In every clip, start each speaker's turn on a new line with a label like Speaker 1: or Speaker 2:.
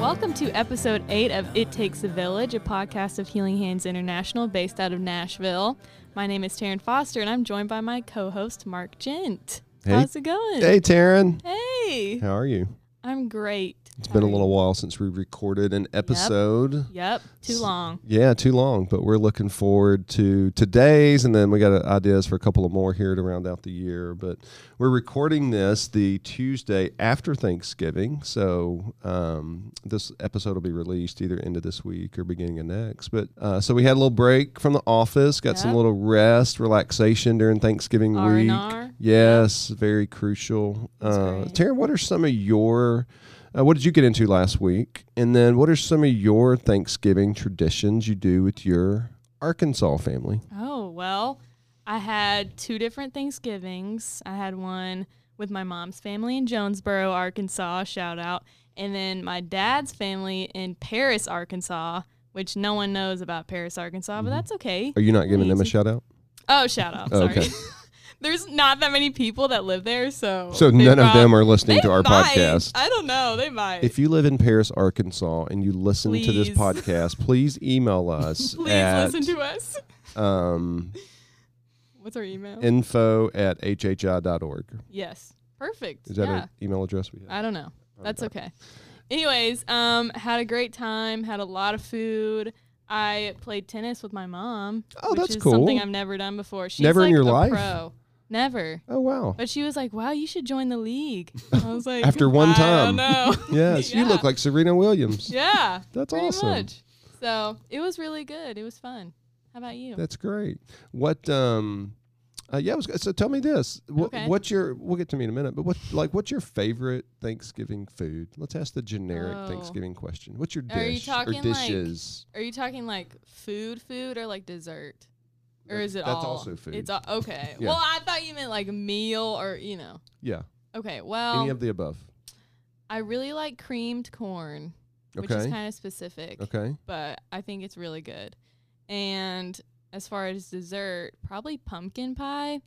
Speaker 1: Welcome to episode 8 of It Takes a Village, a podcast of Healing Hands International based out of Nashville. My name is Taryn Foster and I'm joined by my co host, Mark Gent.
Speaker 2: Hey.
Speaker 1: How's it going?
Speaker 2: Hey, Taryn.
Speaker 1: Hey.
Speaker 2: How are you?
Speaker 1: I'm great.
Speaker 2: It's been a little while since we recorded an episode.
Speaker 1: Yep, too long.
Speaker 2: Yeah, too long, but we're looking forward to today's, and then we got uh, ideas for a couple of more here to round out the year. But we're recording this the Tuesday after Thanksgiving, so um, this episode will be released either end of this week or beginning of next. But uh, so we had a little break from the office, got some little rest, relaxation during Thanksgiving week.
Speaker 1: R&R.
Speaker 2: Yes, very crucial. Uh. Taryn, what are some of your uh, what did you get into last week? And then what are some of your Thanksgiving traditions you do with your Arkansas family?
Speaker 1: Oh, well, I had two different Thanksgivings. I had one with my mom's family in Jonesboro, Arkansas, shout out, and then my dad's family in Paris, Arkansas, which no one knows about Paris, Arkansas, but that's okay.
Speaker 2: Are you not giving them a shout out?
Speaker 1: Oh, shout out.
Speaker 2: Oh,
Speaker 1: Sorry.
Speaker 2: okay.
Speaker 1: There's not that many people that live there, so
Speaker 2: So none of them are listening to our
Speaker 1: might.
Speaker 2: podcast.
Speaker 1: I don't know. They might.
Speaker 2: If you live in Paris, Arkansas, and you listen to this podcast, please email us
Speaker 1: Please
Speaker 2: at
Speaker 1: listen to us.
Speaker 2: um,
Speaker 1: What's our email?
Speaker 2: info at hhi.org.
Speaker 1: yes. Perfect.
Speaker 2: Is that
Speaker 1: yeah.
Speaker 2: an email address we have?
Speaker 1: I don't know. That's
Speaker 2: not.
Speaker 1: okay. Anyways, um, had a great time. Had a lot of food. I played tennis with my mom.
Speaker 2: Oh,
Speaker 1: which
Speaker 2: that's
Speaker 1: is Something. I've never done before. She's
Speaker 2: Never in your life?
Speaker 1: Pro. Never.
Speaker 2: Oh, wow.
Speaker 1: But she was like, "Wow, you should join the league." I was like,
Speaker 2: After one time. Yes, you look like Serena Williams.
Speaker 1: Yeah.
Speaker 2: That's awesome.
Speaker 1: much. So it was really good. It was fun. How about you?
Speaker 2: That's great. What um uh, yeah, was, so tell me this. What,
Speaker 1: Okay.
Speaker 2: What's your? We'll get to me in a minute. But what, like, what's your favorite Thanksgiving food? Let's ask the generic
Speaker 1: Oh.
Speaker 2: Thanksgiving question. What's your dish
Speaker 1: Are you talking,
Speaker 2: or
Speaker 1: like-
Speaker 2: dishes?
Speaker 1: Are you talking like food, food, or like dessert, or is it
Speaker 2: that's
Speaker 1: all?
Speaker 2: also food.
Speaker 1: It's all, okay.
Speaker 2: Yeah.
Speaker 1: Well, I thought you meant like meal or you know.
Speaker 2: yeah,
Speaker 1: Okay. Well,
Speaker 2: any of the above.
Speaker 1: I really like creamed corn, which is kind of specific,
Speaker 2: Okay.
Speaker 1: but I think it's really good. And as far as dessert, probably pumpkin pie,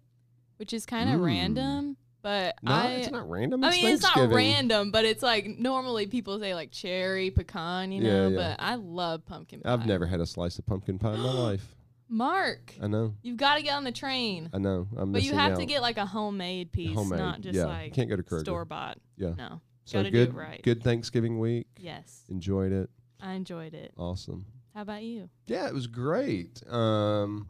Speaker 1: which is kind of
Speaker 2: Mm.
Speaker 1: random, but
Speaker 2: No,
Speaker 1: I.
Speaker 2: it's not random.
Speaker 1: I mean, it's not random, but it's like normally people say like cherry, pecan, you
Speaker 2: Yeah,
Speaker 1: know.
Speaker 2: yeah.
Speaker 1: But I love pumpkin pie.
Speaker 2: I've never had a slice of pumpkin pie in my life.
Speaker 1: Mark,
Speaker 2: I know.
Speaker 1: you've got to get on the train.
Speaker 2: I know. I'm
Speaker 1: But you have to get like a homemade piece,
Speaker 2: homemade.
Speaker 1: not just
Speaker 2: yeah.
Speaker 1: like
Speaker 2: can't go to Kroger.
Speaker 1: store bought.
Speaker 2: Yeah.
Speaker 1: No.
Speaker 2: So
Speaker 1: gotta do it
Speaker 2: good.
Speaker 1: right.
Speaker 2: Good Thanksgiving week.
Speaker 1: Yes.
Speaker 2: Enjoyed it.
Speaker 1: I enjoyed it.
Speaker 2: Awesome.
Speaker 1: How about you?
Speaker 2: Yeah, it was great. Um,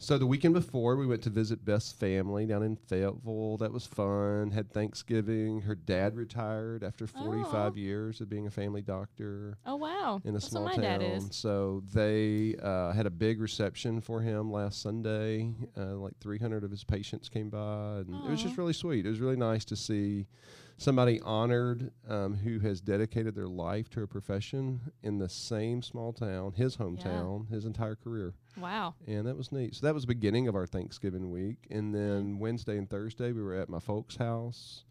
Speaker 2: so the weekend before, we went to visit Beth's family down in Fayetteville. That was fun. Had Thanksgiving. Her dad retired after 45
Speaker 1: Aw.
Speaker 2: years of being a family doctor
Speaker 1: Oh wow.
Speaker 2: in a
Speaker 1: That's
Speaker 2: small
Speaker 1: what my
Speaker 2: town.
Speaker 1: dad is.
Speaker 2: So they uh, had a big reception for him last Sunday. Uh, like 300 of his patients came by, and it was just really sweet. It was really nice to see somebody honored um, who has dedicated their life to a profession in the same small town, his hometown, his entire career.
Speaker 1: Wow.
Speaker 2: And that was neat. So that was the beginning of our Thanksgiving week. And then Wednesday and Thursday, we were at my folks' house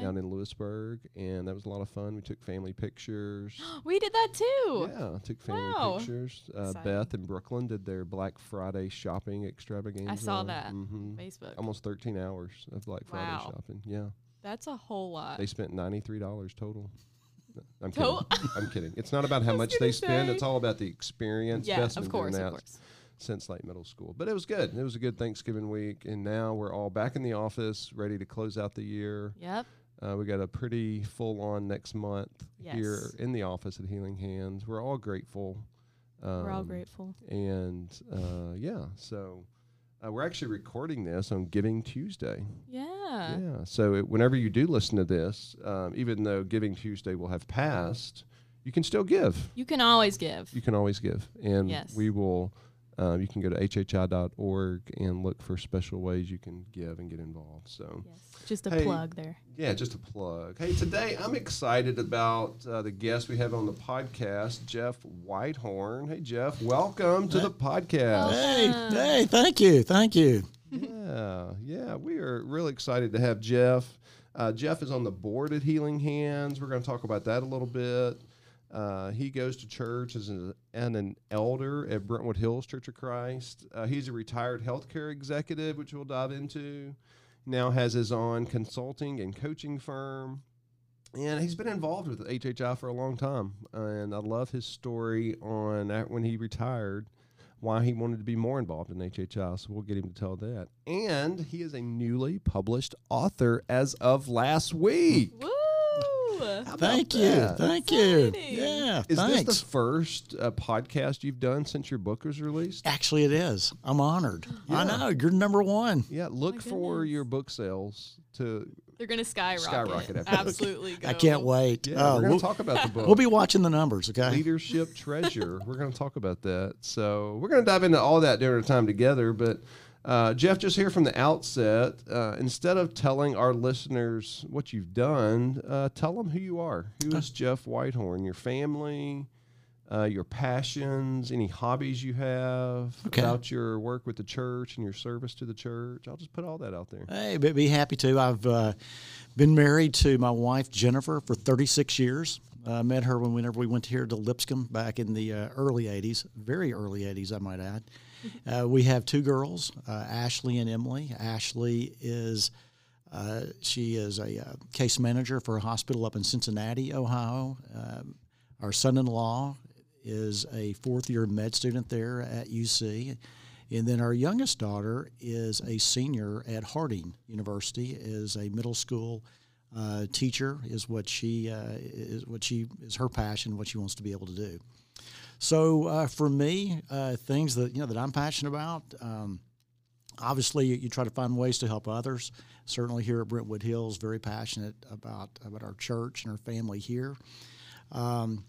Speaker 2: down in Lewisburg, and that was a lot of fun. We took family pictures.
Speaker 1: we did that too.
Speaker 2: Yeah, took family
Speaker 1: Wow.
Speaker 2: pictures. Uh, Beth in Brooklyn did their Black Friday shopping extravaganza.
Speaker 1: I saw that
Speaker 2: mm-hmm.
Speaker 1: Facebook.
Speaker 2: Almost 13 hours of Black Friday
Speaker 1: Wow.
Speaker 2: shopping. Yeah,
Speaker 1: That's a whole lot.
Speaker 2: they spent $93 total. I'm
Speaker 1: To-
Speaker 2: kidding. I'm kidding. It's not about how much they spend. It's all about the experience.
Speaker 1: yeah, of course, of course.
Speaker 2: since late middle school. But it was good. It was a good Thanksgiving week, and now we're all back in the office, ready to close out the year.
Speaker 1: Yep.
Speaker 2: Uh, we got a pretty full on next month here in the office at Healing Hands. We're all grateful.
Speaker 1: We're all
Speaker 2: Um,
Speaker 1: grateful.
Speaker 2: And uh, yeah, so uh, we're actually recording this on Giving Tuesday.
Speaker 1: Yeah.
Speaker 2: yeah. So it, whenever you do listen to this, um, even though Giving Tuesday will have passed, you can still give.
Speaker 1: You can always give.
Speaker 2: You can always give. And
Speaker 1: Yes.
Speaker 2: we will. Um, you can go to hhi.org and look for special ways you can give and get involved. So,
Speaker 1: yes. Just a
Speaker 2: Hey.
Speaker 1: plug there.
Speaker 2: yeah, just a plug. Hey, today I'm excited about uh, the guest we have on the podcast, Jeff Whitehorn. Hey, Jeff, welcome to the podcast.
Speaker 3: Hey, hey, thank you, thank you.
Speaker 2: yeah, yeah, we are really excited to have Jeff. Uh, Jeff is on the board at Healing Hands. We're going to talk about that a little bit. Uh, he goes to church as an, and an elder at Brentwood Hills Church of Christ. Uh, he's a retired healthcare executive, which we'll dive into. Now has his own consulting and coaching firm. And he's been involved with HHI for a long time. And I love his story on that when he retired, why he wanted to be more involved in HHI. So we'll get him to tell that. And he is a newly published author as of last week.
Speaker 1: Woo!
Speaker 3: Thank you.
Speaker 2: that?
Speaker 3: Thank you.
Speaker 1: Exciting.
Speaker 3: Yeah.
Speaker 2: Is
Speaker 3: thanks.
Speaker 2: this the first uh, podcast you've done since your book was released?
Speaker 3: Actually, it is. I'm honored. I know. You're number one.
Speaker 2: Yeah, look
Speaker 1: my
Speaker 2: for
Speaker 1: goodness.
Speaker 2: your book sales to.
Speaker 1: They're gonna skyrocket.
Speaker 2: Skyrocket after.
Speaker 1: Absolutely. Go.
Speaker 3: I can't wait.
Speaker 2: Yeah,
Speaker 3: Oh,
Speaker 2: we're going
Speaker 3: we'll,
Speaker 2: talk about the book.
Speaker 3: we'll be watching the numbers, okay?
Speaker 2: leadership treasure. We're going to talk about that. So we're going to dive into all that during our time together. But uh, Jeff, just here from the outset, uh, instead of telling our listeners what you've done, uh, tell them who you are. Who is Jeff Whitehorn? Your family, uh, your passions, any hobbies you have,
Speaker 3: Okay.
Speaker 2: about your work with the church and your service to the church. I'll just put all that out there.
Speaker 3: Hey, be, be happy to. I've uh, been married to my wife Jennifer for 36 years. I met her when whenever we went here to Lipscomb back in the uh, early 80s, very early 80s, I might add. Uh, we have two girls, uh, Ashley and Emily. Ashley is uh, she is a uh, case manager for a hospital up in Cincinnati, Ohio. Um, our son-in-law is a fourth-year med student there at UC, and then our youngest daughter is a senior at Harding University, is a middle school uh, teacher. Is what she uh, is what she is her passion, what she wants to be able to do. So uh, for me, uh, things that you know that I'm passionate about. Um, obviously, you, you try to find ways to help others. Certainly, here at Brentwood Hills, very passionate about about our church and our family here. Um,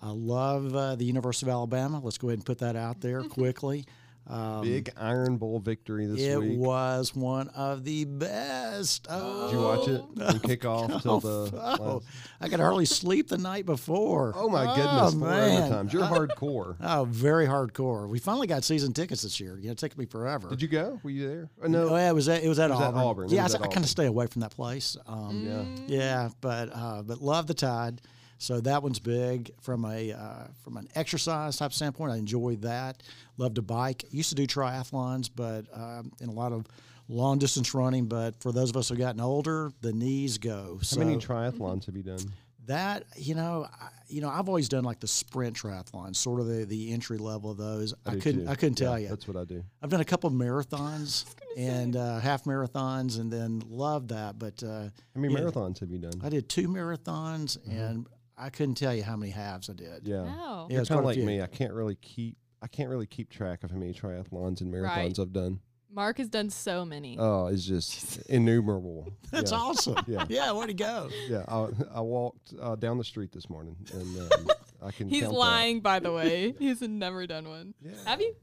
Speaker 3: I love uh, the University of Alabama. Let's go ahead and put that out there quickly. Um,
Speaker 2: Big Iron Bowl victory this
Speaker 3: it
Speaker 2: week.
Speaker 3: was one of the best. Oh,
Speaker 2: Did you watch it from kickoff till the?
Speaker 3: oh,
Speaker 2: last-
Speaker 3: I could hardly sleep the night before.
Speaker 2: Oh my goodness! Four
Speaker 3: man.
Speaker 2: overtimes. You're hardcore.
Speaker 3: Oh, very hardcore. We finally got season tickets this year. You know, it took me forever.
Speaker 2: Did you go? Were you there? Uh, no.
Speaker 3: Oh, yeah, it was at, it was at
Speaker 2: It was at
Speaker 3: Auburn.
Speaker 2: Auburn. It
Speaker 3: Yeah,
Speaker 2: was
Speaker 3: I, kind of stay away from that place. Um,
Speaker 2: Yeah.
Speaker 3: yeah, but uh, but love the Tide. So that one's big from a uh, from an exercise type standpoint. I enjoy that. Love to bike. Used to do triathlons, but um, in a lot of long distance running. But for those of us who've gotten older, the knees go.
Speaker 2: How
Speaker 3: So
Speaker 2: many triathlons have you done?
Speaker 3: that you know, I, you know, I've always done like the sprint triathlon, sort of the, the entry level of those. I,
Speaker 2: do
Speaker 3: couldn't
Speaker 2: too.
Speaker 3: I couldn't
Speaker 2: Yeah,
Speaker 3: tell you.
Speaker 2: That's what I do.
Speaker 3: I've done a couple of marathons and uh, half marathons, and then loved that. But uh,
Speaker 2: How many
Speaker 3: Yeah.
Speaker 2: marathons have you done?
Speaker 3: I did two marathons, and I couldn't tell you how many halves I did.
Speaker 2: Yeah.
Speaker 1: Wow.
Speaker 3: Yeah, it's
Speaker 2: kind of like me. I can't really keep. I can't really keep track of how many triathlons and marathons
Speaker 1: Right.
Speaker 2: I've done.
Speaker 1: Mark has done so many.
Speaker 2: Oh, it's just innumerable.
Speaker 3: That's
Speaker 2: yeah.
Speaker 3: awesome.
Speaker 2: Yeah.
Speaker 3: yeah, way to go.
Speaker 2: Yeah, I, I walked uh, down the street this morning, and um, I can.
Speaker 1: He's
Speaker 2: count that.
Speaker 1: lying, by the way. He's never done one. Have you?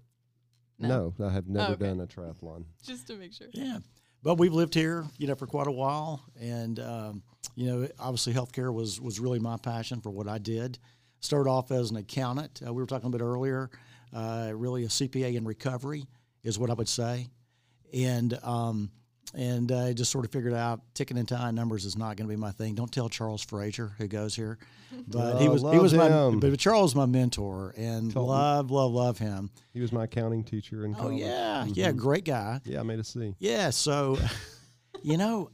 Speaker 2: No, I have never
Speaker 1: okay.
Speaker 2: done a triathlon.
Speaker 1: Just to make sure.
Speaker 3: Yeah, but we've lived here, you know, for quite a while, and um, you know, obviously, healthcare was was really my passion for what I did. Started off as an accountant. Uh, we were talking a bit earlier. Uh, really, a CPA in recovery is what I would say, and um, and I just sort of figured out ticking and tying numbers is not going to be my thing. Don't tell Charles Frazier who goes here, but he
Speaker 2: Oh,
Speaker 3: was he
Speaker 2: love
Speaker 3: was my but Charles was my mentor and
Speaker 2: Tell him.
Speaker 3: love love love him.
Speaker 2: He was my accounting teacher in
Speaker 3: Oh
Speaker 2: college.
Speaker 3: yeah, mm-hmm. yeah, great guy.
Speaker 2: Yeah, I made a C.
Speaker 3: Yeah, so you know,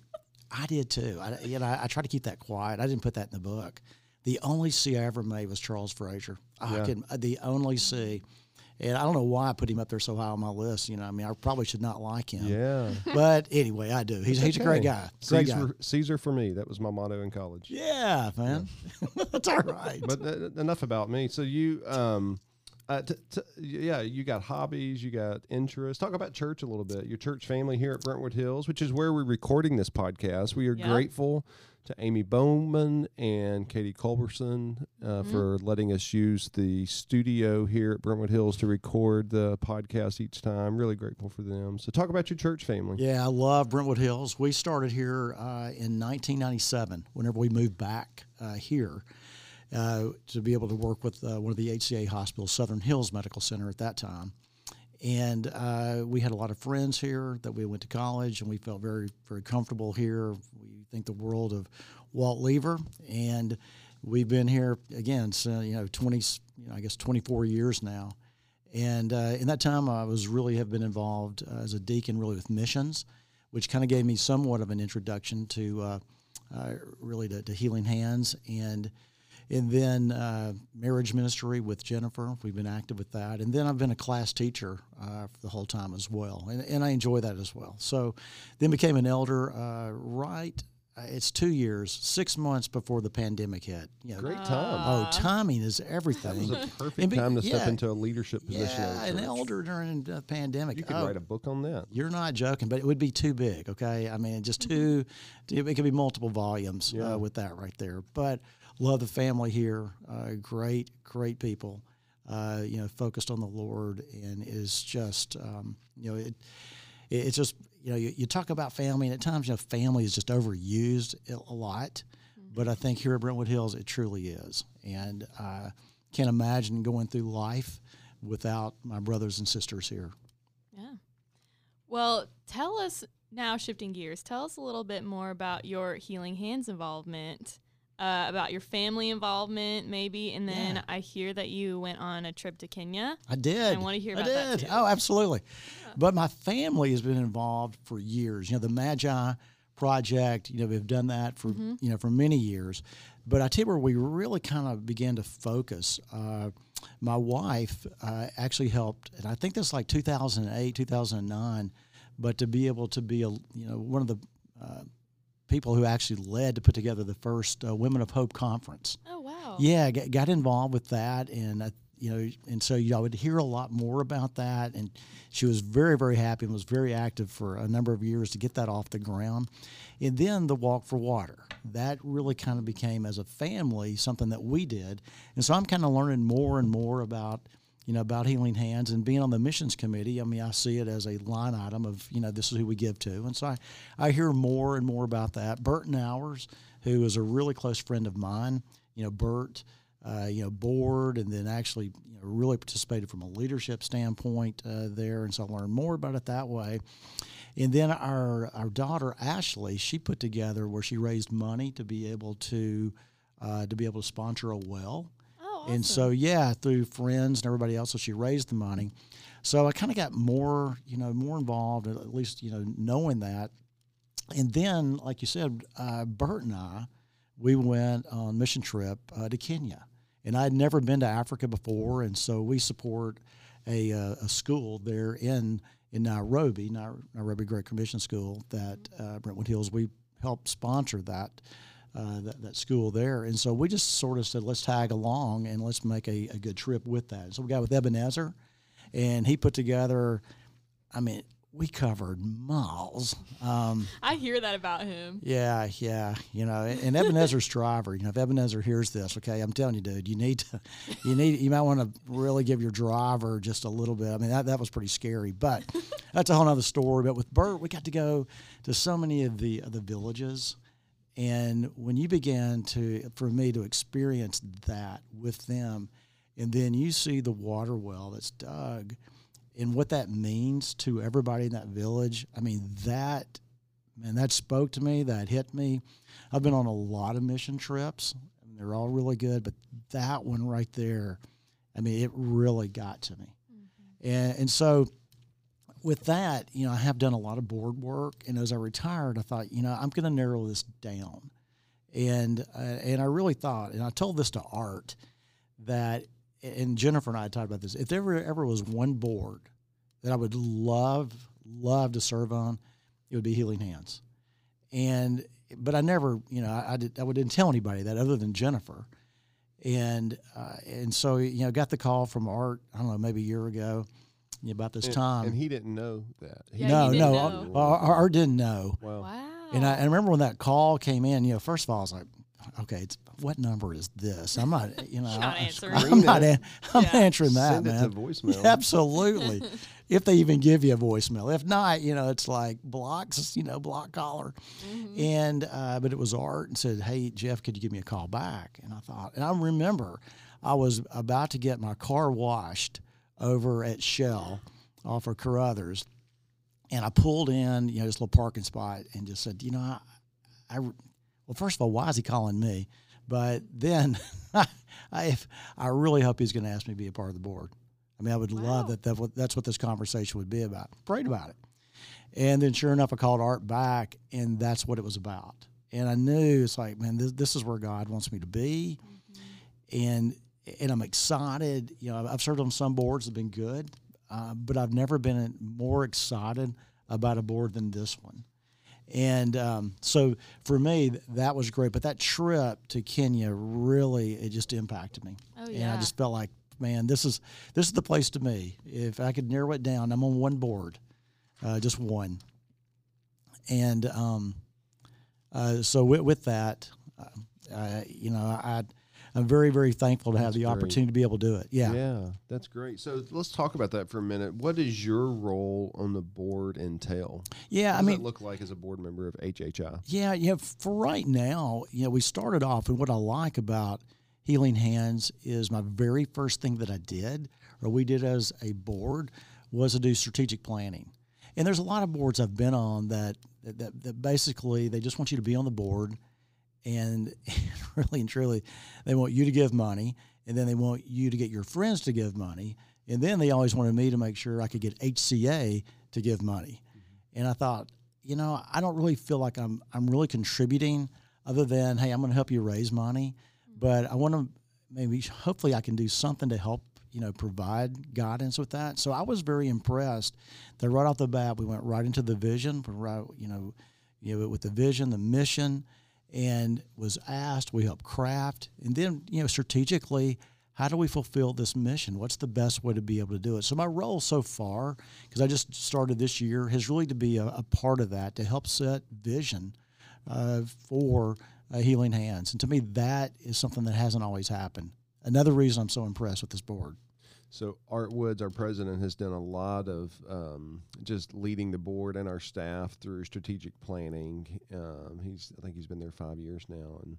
Speaker 3: I did too. I, you know, I, I try to keep that quiet. I didn't put that in the book. The only C I ever made was Charles Frazier. I
Speaker 2: Yeah.
Speaker 3: can the only C, and I don't know why I put him up there so high on my list. You know, I mean, I probably should not like him.
Speaker 2: Yeah.
Speaker 3: But anyway, I do. He's he's a great guy. Great guy.
Speaker 2: Caesar, Caesar for me. That was my motto in college.
Speaker 3: Yeah, man. That's all right.
Speaker 2: But uh, enough about me. So you, um, uh, t- t- yeah, you got hobbies, you got interests. Talk about church a little bit. Your church family here at Brentwood Hills, which is where we're recording this podcast. We are
Speaker 1: Yeah.
Speaker 2: grateful to Amy Bowman and Katie Culberson uh, for letting us use the studio here at Brentwood Hills to record the podcast each time. Really grateful for them. So talk about your church family.
Speaker 3: Yeah, I love Brentwood Hills. We started here uh, in 1997. Whenever we moved back uh, here uh, to be able to work with uh, one of the HCA hospitals, Southern Hills Medical Center at that time, and uh, we had a lot of friends here that we went to college, and we felt very very comfortable here. We think the world of Walt Lever, and we've been here again, so, you know, 20, you know, I guess 24 years now. And uh, in that time, I was really have been involved uh, as a deacon, really with missions, which kind of gave me somewhat of an introduction to uh, really to, to Healing Hands and and then uh, marriage ministry with Jennifer. We've been active with that, and then I've been a class teacher uh, for the whole time as well, and, and I enjoy that as well. So then became an elder uh, right. uh, It's two years, six months before the pandemic hit. You know,
Speaker 2: Great time.
Speaker 3: Oh, timing is everything.
Speaker 2: It was a perfect
Speaker 3: be-
Speaker 2: time to step into a leadership position.
Speaker 3: Yeah, an elder during the pandemic.
Speaker 2: You could
Speaker 3: Oh,
Speaker 2: write a book on that.
Speaker 3: you're not joking, but it would be too big. Okay, I mean, just too. It could be multiple volumes
Speaker 2: Yeah.
Speaker 3: uh, with that right there. But love the family here. Uh, great, great people. Uh, you know, focused on the Lord, and is just um, you know it. it- It's just you know you, you talk about family, and at times you know family is just overused a lot. But I think here at Brentwood Hills, it truly is, and I can't imagine going through life without my brothers and sisters here.
Speaker 1: Yeah. Well, tell us now, shifting gears, tell us a little bit more about your Healing Hands involvement, uh, about your family involvement, maybe. And then
Speaker 3: Yeah.
Speaker 1: I hear that you went on a trip to Kenya.
Speaker 3: I did.
Speaker 1: I wanna hear
Speaker 3: I
Speaker 1: about that
Speaker 3: did. Oh, absolutely. But my family has been involved for years. You know, the Magi project. You know, we've done that for
Speaker 1: Mm-hmm.
Speaker 3: you know for many years. But I tell you where we really kind of began to focus. Uh, my wife uh, actually helped, and I think that's like 2008, 2009. But to be able to be a you know one of the uh, people who actually led to put together the first uh, Women of Hope conference.
Speaker 1: Oh, wow.
Speaker 3: Yeah, got, got involved with that, and I, you know, and so you know, I would hear a lot more about that. And she was very, very happy and was very active for a number of years to get that off the ground. And then the Walk for Water that really kind of became as a family something that we did. And so I'm kind of learning more and more about. You know about healing hands and being on the missions committee. I mean, I see it as a line item of you know this is who we give to, and so I, I hear more and more about that. Burton Hours, who is a really close friend of mine, you know, Bert, uh, you know, board, and then actually you know, really participated from a leadership standpoint uh, there, and so I learned more about it that way. And then our our daughter Ashley, she put together where she raised money to be able to uh, to be able to sponsor a well. And so, yeah, through friends and everybody else, so she raised the money. So I kind of got more, you know, more involved, at least, you know, knowing that. And then, like you said, uh, Bert and I, we went on mission trip uh, to Kenya, and I'd never been to Africa before, and so we support a, uh, a school there in in Nairobi, Nairobi Great Commission School that uh, Brentwood Hills. We helped sponsor that, uh, that that school there, and so we just sort of said, let's tag along and let's make a, a good trip with that. So we got with Ebenezer, and he put together. I mean, we covered miles. Um,
Speaker 1: I hear that about him.
Speaker 3: yeah, yeah, you know, and Ebenezer's driver. You know, if Ebenezer hears this, okay, I'm telling you, dude, you need to, you need, you might want to really give your driver just a little bit. I mean, that that was pretty scary, but that's a whole other story. But with Bert, we got to go to so many of the of the villages, and when you began to, for me to experience that with them, and then you see the water well that's dug, and what that means to everybody in that village. I mean, that man, that spoke to me. That hit me. I've been on a lot of mission trips, and they're all really good, but that one right there, I mean, it really got to me. Mm-hmm. And, and so, with that, you know, I have done a lot of board work, and as I retired, I thought, you know, I'm going to narrow this down, and uh, and I really thought, and I told this to Art that, and Jennifer and I talked about this. If there ever ever was one board that I would love love to serve on, it would be Healing Hands, and but I never, you know, I, I, did, I didn't tell anybody that other than Jennifer, and uh, and so you know, got the call from Art. I don't know, maybe a year ago, about this
Speaker 2: And,
Speaker 3: time.
Speaker 2: and he didn't know that. He
Speaker 1: Yeah,
Speaker 3: no, no,
Speaker 1: didn't know.
Speaker 3: Art, Art didn't know.
Speaker 2: Wow.
Speaker 1: Wow.
Speaker 3: And I, I remember when that call came in. You know, first of all, I was like, "Okay, it's, what number is this?" I'm not, you know,
Speaker 1: not
Speaker 3: I,
Speaker 1: answering.
Speaker 3: I'm not, an, I'm
Speaker 1: Yeah.
Speaker 3: answering that,
Speaker 2: Send it to voicemail.
Speaker 3: Absolutely. if they even give you a voicemail. If not, you know, it's like blocks, you know, block caller. And, uh, but it was Art and said, Hey, Jeff, could you give me a call back? And I thought, and I remember I was about to get my car washed over at Shell off of Carothers. And I pulled in, you know, this little parking spot and just said, you know, I, I well, first of all, why is he calling me? But then I, if, I really hope he's going to ask me to be a part of the board. I mean, I would love that, that that's what this conversation would be about. Prayed about it. And then sure enough, I called Art back, and that's what it was about. And I knew it's like, man, this, this is where God wants me to be. Mm-hmm. And and I'm excited. You know, I've served on some boards that have been good, uh, but I've never been more excited about a board than this one. And um, so for me, that was great. But that trip to Kenya really it just impacted me.
Speaker 1: Oh,
Speaker 3: And
Speaker 1: yeah.
Speaker 3: I just felt like, man, this is this is the place to me. If I could narrow it down, I'm on one board, uh, just one. And um, uh, so with, with that, uh, uh, you know, I I'm very very thankful to have
Speaker 2: That's
Speaker 3: the
Speaker 2: great.
Speaker 3: opportunity to be able to do it. Yeah.
Speaker 2: Yeah, that's great. So let's talk about that for a minute. What does your role on the board entail?
Speaker 3: Yeah,
Speaker 2: What
Speaker 3: I mean,
Speaker 2: it look like as a board member of HHI?
Speaker 3: Yeah, yeah. For right now, you know, we started off, and what I like about Healing Hands is my very first thing that I did, or we did as a board, was to do strategic planning. And there's a lot of boards I've been on that that, that, that basically they just want you to be on the board, and really and truly, they want you to give money, and then they want you to get your friends to give money, and then they always wanted me to make sure I could get HCA to give money. Mm-hmm. And I thought, you know, I don't really feel like I'm I'm really contributing other than hey, I'm going to help you raise money, mm-hmm. but I want to maybe hopefully I can do something to help you know provide guidance with that. So I was very impressed that right off the bat we went right into the vision, right you know, you know with the vision, the mission, and was asked we help craft, and then you know strategically how do we fulfill this mission? What's the best way to be able to do it? So my role so far, because I just started this year, has really to be a, a part of that to help set vision uh, for uh, Healing Hands. And to me, that is something that hasn't always happened. Another reason I'm so impressed with this board.
Speaker 2: So Art Woods, our president, has done a lot of um, just leading the board and our staff through strategic planning. Um, he's, I think he's been there five years now, and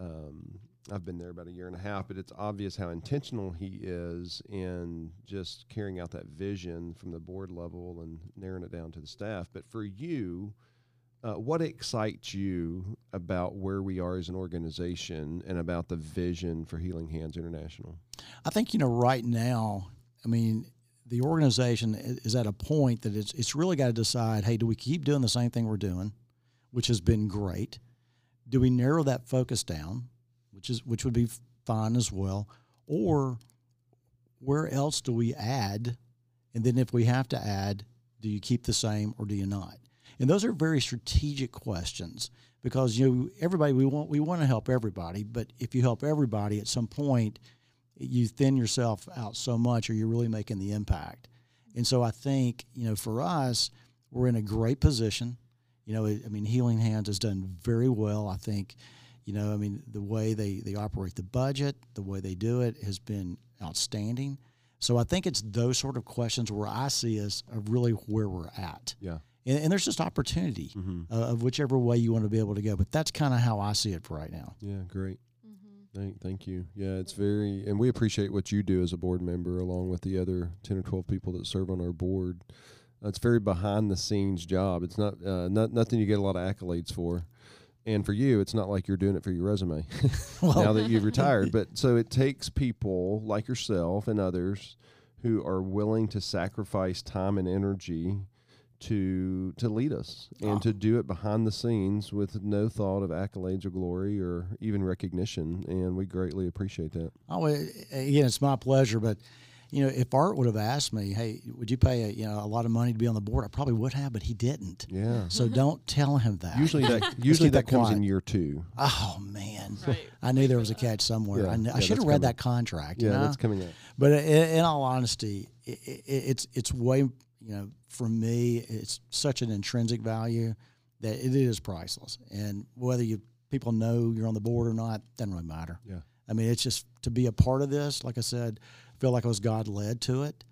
Speaker 2: um, I've been there about a year and a half. But it's obvious how intentional he is in just carrying out that vision from the board level and narrowing it down to the staff. But for you, uh, what excites you about where we are as an organization and about the vision for Healing Hands International?
Speaker 3: I think you know right now. I mean, the organization is at a point that it's it's really got to decide. Hey, do we keep doing the same thing we're doing, which has been great? Do we narrow that focus down, which is which would be fine as well, or where else do we add? And then if we have to add, do you keep the same or do you not? And those are very strategic questions because you know everybody we want we want to help everybody, but if you help everybody at some point you thin yourself out so much or you're really making the impact. And so I think, you know, for us, we're in a great position. You know, I mean, Healing Hands has done very well. I think, you know, I mean, the way they, they operate the budget, the way they do it has been outstanding. So I think it's those sort of questions where I see us of really where we're at.
Speaker 2: Yeah.
Speaker 3: And, and there's just opportunity uh, of whichever way you want to be able to go. But that's kind of how I see it for right now.
Speaker 2: Yeah, great. Thank, thank you. Yeah, it's very, and we appreciate what you do as a board member, along with the other ten or twelve people that serve on our board. Uh, it's very behind the scenes job. It's not, uh, not nothing you get a lot of accolades for, and for you, it's not like you're doing it for your resume well, now that you've retired. But so it takes people like yourself and others who are willing to sacrifice time and energy to to lead us and ah. to do it behind the scenes with no thought of accolades or glory or even recognition and we greatly appreciate that
Speaker 3: Oh, again, it's my pleasure. But you know, if Art would have asked me, "Hey, would you pay a, you know a lot of money to be on the board?" I probably would have, but he didn't.
Speaker 2: yeah
Speaker 3: So don't tell him that.
Speaker 2: usually that usually that
Speaker 3: that
Speaker 2: comes in
Speaker 3: quiet.
Speaker 2: year two
Speaker 3: Oh man,
Speaker 1: Right.
Speaker 3: I knew there was a catch somewhere.
Speaker 2: Yeah,
Speaker 3: I, kn- I should have read
Speaker 2: coming.
Speaker 3: that contract.
Speaker 2: yeah
Speaker 3: you know?
Speaker 2: that's coming up
Speaker 3: But in, in all honesty, i i it's it's way you know for me it's such an intrinsic value that it is priceless. And whether you people know you're on the board or not doesn't really matter.
Speaker 2: Yeah.
Speaker 3: I mean, it's just to be a part of this. Like I said, I feel like I was God led to it,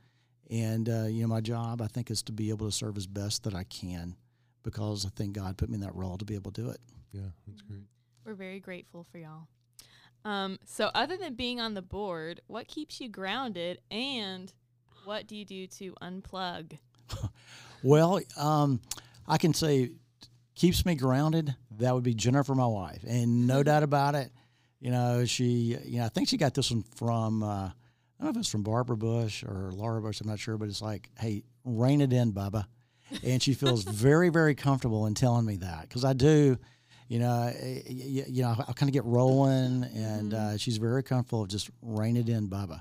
Speaker 3: and uh, you know my job I think is to be able to serve as best that I can because I think God put me in that role to be able to do it.
Speaker 2: yeah that's great
Speaker 1: We're very grateful for y'all. Um, so, other than being on the board, what keeps you grounded and what do you do to unplug?
Speaker 3: Well, um, I can say keeps me grounded. That would be Jennifer, my wife, and no doubt about it. You know, she, you know, I think she got this one from, uh, I don't know if it's from Barbara Bush or Laura Bush, I'm not sure, but it's like, hey, rein it in, Bubba. And she feels very, very comfortable in telling me that because I do, you know, you, you know, I'll kind of get rolling, and uh, she's very comfortable of just rein it in, Bubba.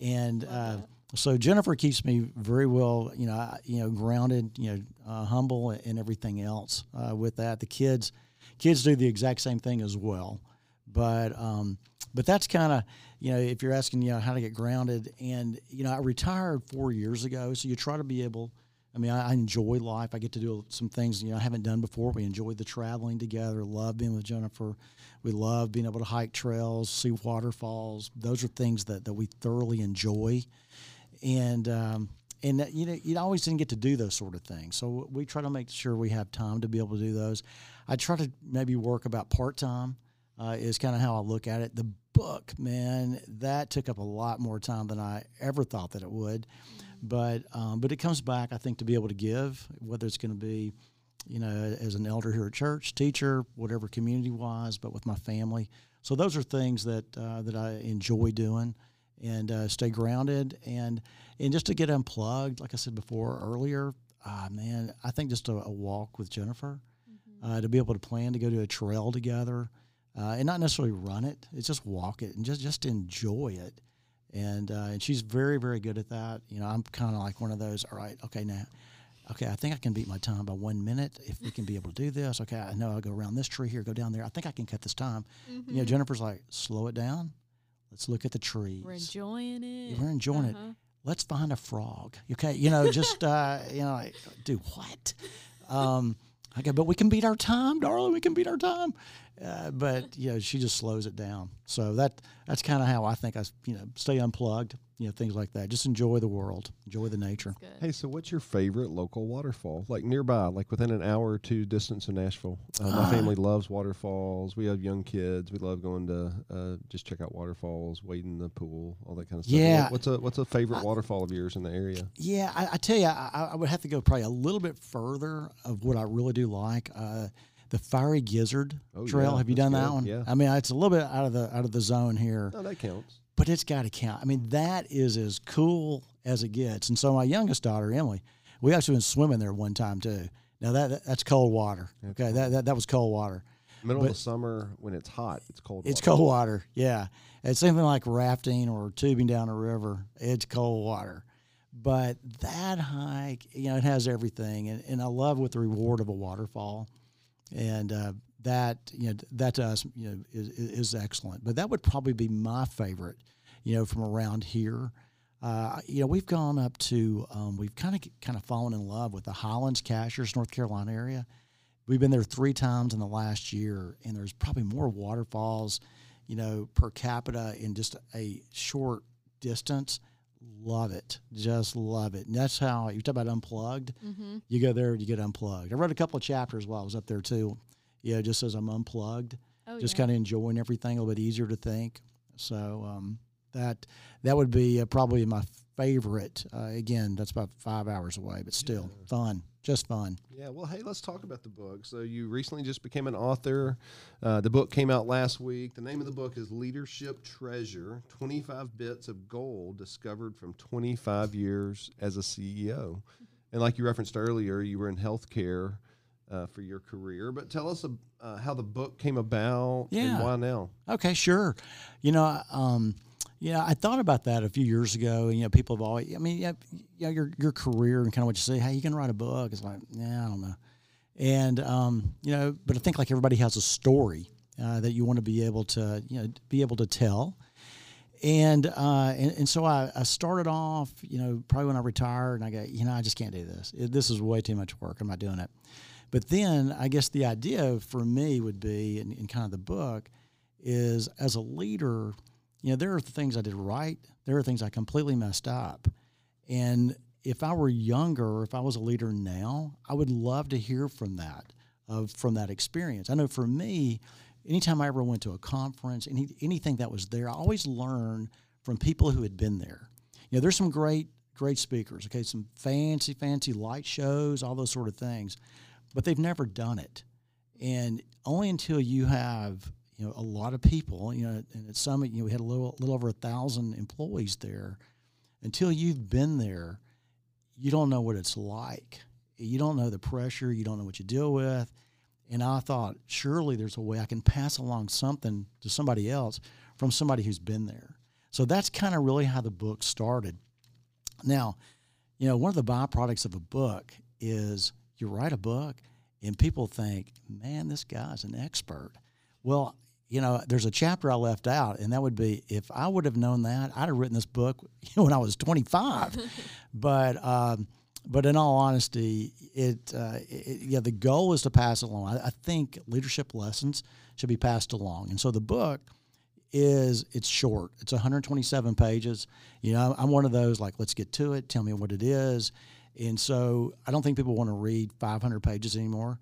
Speaker 3: And uh, so Jennifer keeps me very well, you know, you know, grounded, you know, uh, humble, and everything else uh, with that. The kids, kids do the exact same thing as well, but um, but that's kind of, you know, if you're asking, you know, how to get grounded, and you know, I retired four years ago, so you try to be able. I mean, I, I enjoy life. I get to do some things you know I haven't done before. We enjoy the traveling together. Love being with Jennifer. We love being able to hike trails, see waterfalls. Those are things that, that we thoroughly enjoy and um, and you know you always didn't get to do those sort of things. So we try to make sure we have time to be able to do those. I try to maybe work about part time. Uh, is kind of how I look at it. The book, man, that took up a lot more time than I ever thought that it would. But um, but it comes back, I think, to be able to give, whether it's going to be, you know, as an elder here at church, teacher, whatever community wise, but with my family. So those are things that uh, that I enjoy doing and uh, stay grounded. And and just to get unplugged like i said before earlier ah man i think just a, a walk with jennifer uh, to be able to plan to go to a trail together uh, and not necessarily run it it's just walk it and just just enjoy it. And uh, and she's very very good at that. You know i'm kind of like one of those all right okay now okay i think i can beat my time by one minute if we can be able to do this. Okay i know i'll go around this tree here go down there. I think i can cut this time. You know jennifer's like slow it down let's look at the trees
Speaker 1: We're enjoying it.
Speaker 3: we're enjoying
Speaker 1: Uh-huh.
Speaker 3: it. Let's find a frog. Okay, you know, just uh, you know, like, do what? Um, I go, but we can beat our time, darling. We can beat our time. Uh, but you know, she just slows it down. So that that's kind of how I think I, you know, stay unplugged. You know, things like that. Just enjoy the world, enjoy the nature.
Speaker 2: Hey, so what's your favorite local waterfall? Like nearby, like within an hour or two distance of Nashville. Uh, my family loves waterfalls. We have young kids. We love going to uh, just check out waterfalls, wade in the pool, all that kind of stuff.
Speaker 3: Yeah.
Speaker 2: What's a what's a favorite waterfall of yours in the area?
Speaker 3: Yeah, I, I tell you, I, I would have to go probably a little bit further of what I really do like. The Fiery Gizzard
Speaker 2: Oh,
Speaker 3: Trail.
Speaker 2: yeah,
Speaker 3: have you done that one?
Speaker 2: yeah.
Speaker 3: I mean, it's a little bit out of the out of the zone here.
Speaker 2: No, that counts.
Speaker 3: but it's got to count. I mean, that is as cool as it gets. And so my youngest daughter, Emily, we actually went swimming there one time too. Now that, that- that's cold water. Okay, that, that that was cold water.
Speaker 2: Middle of the summer when it's hot, it's cold.
Speaker 3: It's
Speaker 2: water.
Speaker 3: cold water. Yeah, it's something like rafting or tubing down a river. It's cold water. But that hike, you know, it has everything, and, and I love with the reward of a waterfall, and uh, that you know that to us you know is, is excellent. But that would probably be my favorite, you know, from around here. Uh, you know, we've gone up to um, we've kind of kind of fallen in love with the Highlands, Cashiers, North Carolina area. We've been there three times in the last year, and there's probably more waterfalls, you know, per capita in just a short distance. Love it, just love it. And that's how you talk about unplugged.
Speaker 1: Mm-hmm.
Speaker 3: You go there, you get unplugged. I read a couple of chapters while I was up there too. Yeah, just as I'm unplugged,
Speaker 1: Oh,
Speaker 3: just
Speaker 1: yeah.
Speaker 3: kind of enjoying everything a little bit easier to think. So um, that that would be uh, probably my favorite. Uh, again, that's about five hours away, but still fun, just fun.
Speaker 2: Yeah, well, hey, let's talk about the book. So, you recently just became an author. Uh, the book came out last week. The name of the book is Leadership Treasure 25 Bits of Gold Discovered from 25 Years as a CEO. And, like you referenced earlier, you were in healthcare uh, for your career. But tell us uh, how the book came about
Speaker 3: Yeah.
Speaker 2: and why now.
Speaker 3: Okay, sure. You know, um, yeah, I thought about that a few years ago. And, you know, people have always, I mean, yeah, yeah your your career and kind of what you say, hey, you can write a book. It's like, yeah, I don't know. And, um, you know, but I think like everybody has a story uh, that you want to be able to, you know, be able to tell. And, uh, and and so I, I started off, you know, probably when I retired, and I go, you know, I just can't do this. It, this is way too much work. I'm not doing it. But then I guess the idea for me would be, in, in kind of the book, is as a leader, you know, there are things I did right. There are things I completely messed up. And if I were younger, if I was a leader now, I would love to hear from that, of from that experience. I know for me, anytime I ever went to a conference, any, anything that was there, I always learned from people who had been there. You know, there's some great, great speakers, okay, some fancy, fancy light shows, all those sort of things, but they've never done it. And only until you have, you know a lot of people. You know, and at Summit, you know, we had a little little over a thousand employees there. Until you've been there, you don't know what it's like. You don't know the pressure. You don't know what you deal with. And I thought, surely there's a way I can pass along something to somebody else from somebody who's been there. So that's kind of really how the book started. Now, you know, one of the byproducts of a book is you write a book and people think, man, this guy's an expert. Well, you know, there's a chapter I left out, and that would be if I would have known that, I'd have written this book when I was 25. but, um, but in all honesty, it, uh, it, yeah, the goal is to pass it along. I, I think leadership lessons should be passed along, and so the book is it's short. It's 127 pages. You know, I'm one of those like, let's get to it. Tell me what it is. And so I don't think people want to read 500 pages anymore.